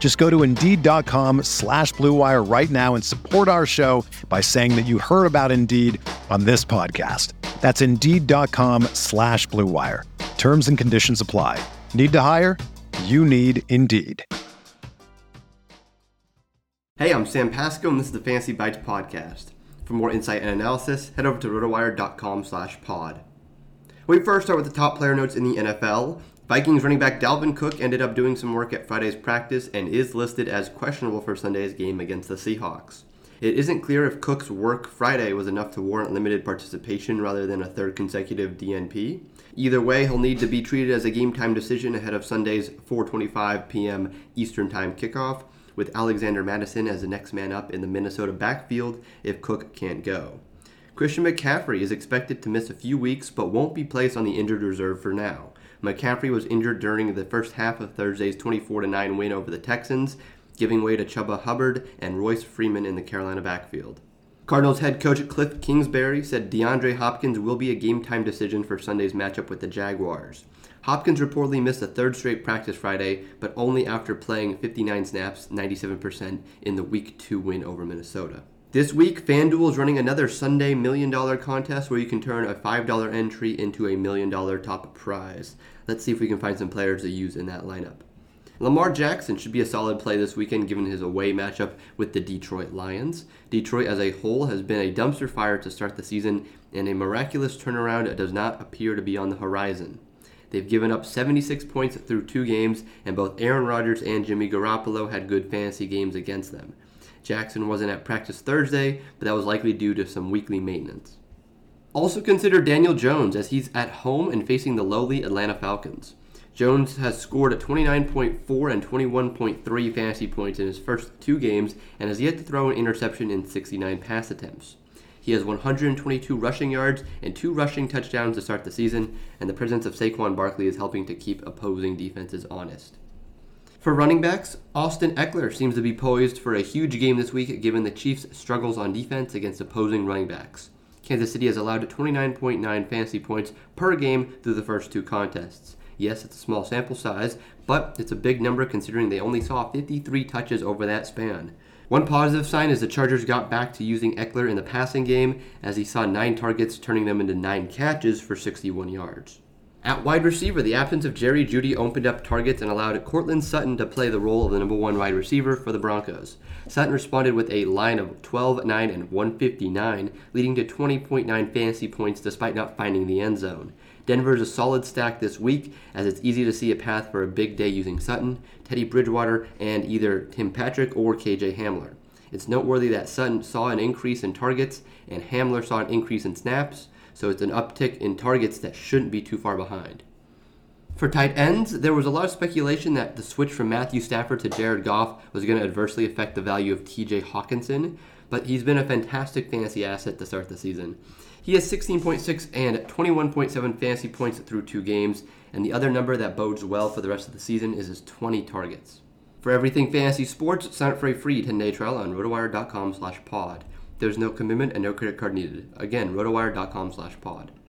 Just go to Indeed.com slash BlueWire right now and support our show by saying that you heard about Indeed on this podcast. That's Indeed.com slash BlueWire. Terms and conditions apply. Need to hire? You need Indeed. Hey, I'm Sam Pasco, and this is the Fantasy Bites podcast. For more insight and analysis, head over to rotowire.com slash pod. We first start with the top player notes in the NFL. Vikings running back Dalvin Cook ended up doing some work at Friday's practice and is listed as questionable for Sunday's game against the Seahawks. It isn't clear if Cook's work Friday was enough to warrant limited participation rather than a third consecutive DNP. Either way, he'll need to be treated as a game time decision ahead of Sunday's 4:25 p.m. Eastern Time kickoff, with Alexander Mattison as the next man up in the Minnesota backfield if Cook can't go. Christian McCaffrey is expected to miss a few weeks but won't be placed on the injured reserve for now. McCaffrey was injured during the first half of Thursday's 24 9 win over the Texans, giving way to Chuba Hubbard and Royce Freeman in the Carolina backfield. Cardinals head coach Cliff Kingsbury said DeAndre Hopkins will be a game time decision for Sunday's matchup with the Jaguars. Hopkins reportedly missed a third straight practice Friday, but only after playing 59 snaps, 97% in the Week 2 win over Minnesota. This week, FanDuel is running another Sunday Million Dollar contest where you can turn a $5 entry into a million dollar top prize. Let's see if we can find some players to use in that lineup. Lamar Jackson should be a solid play this weekend given his away matchup with the Detroit Lions. Detroit as a whole has been a dumpster fire to start the season, and a miraculous turnaround does not appear to be on the horizon. They've given up 76 points through two games, and both Aaron Rodgers and Jimmy Garoppolo had good fantasy games against them. Jackson wasn't at practice Thursday, but that was likely due to some weekly maintenance. Also consider Daniel Jones as he's at home and facing the lowly Atlanta Falcons. Jones has scored at 29.4 and 21.3 fantasy points in his first two games and has yet to throw an interception in 69 pass attempts. He has 122 rushing yards and two rushing touchdowns to start the season, and the presence of Saquon Barkley is helping to keep opposing defenses honest. For running backs, Austin Ekeler seems to be poised for a huge game this week given the Chiefs' struggles on defense against opposing running backs. Kansas City has allowed 29.9 fantasy points per game through the first two contests. Yes, it's a small sample size, but it's a big number considering they only saw 53 touches over that span. One positive sign is the Chargers got back to using Ekeler in the passing game as he saw 9 targets, turning them into 9 catches for 61 yards. At wide receiver, the absence of Jerry Jeudy opened up targets and allowed Courtland Sutton to play the role of the number one wide receiver for the Broncos. Sutton responded with a line of 12, 9, and 159, leading to 20.9 fantasy points despite not finding the end zone. Denver is a solid stack this week, as it's easy to see a path for a big day using Sutton, Teddy Bridgewater, and either Tim Patrick or KJ Hamler. It's noteworthy that Sutton saw an increase in targets and Hamler saw an increase in snaps so it's an uptick in targets that shouldn't be too far behind. For tight ends, there was a lot of speculation that the switch from Matthew Stafford to Jared Goff was going to adversely affect the value of TJ Hockenson, but he's been a fantastic fantasy asset to start the season. He has 16.6 and 21.7 fantasy points through two games, and the other number that bodes well for the rest of the season is his 20 targets. For everything fantasy sports, sign up for a free 10-day trial on rotowire.com slash pod. There's no commitment and no credit card needed. Again, rotowire.com slash pod.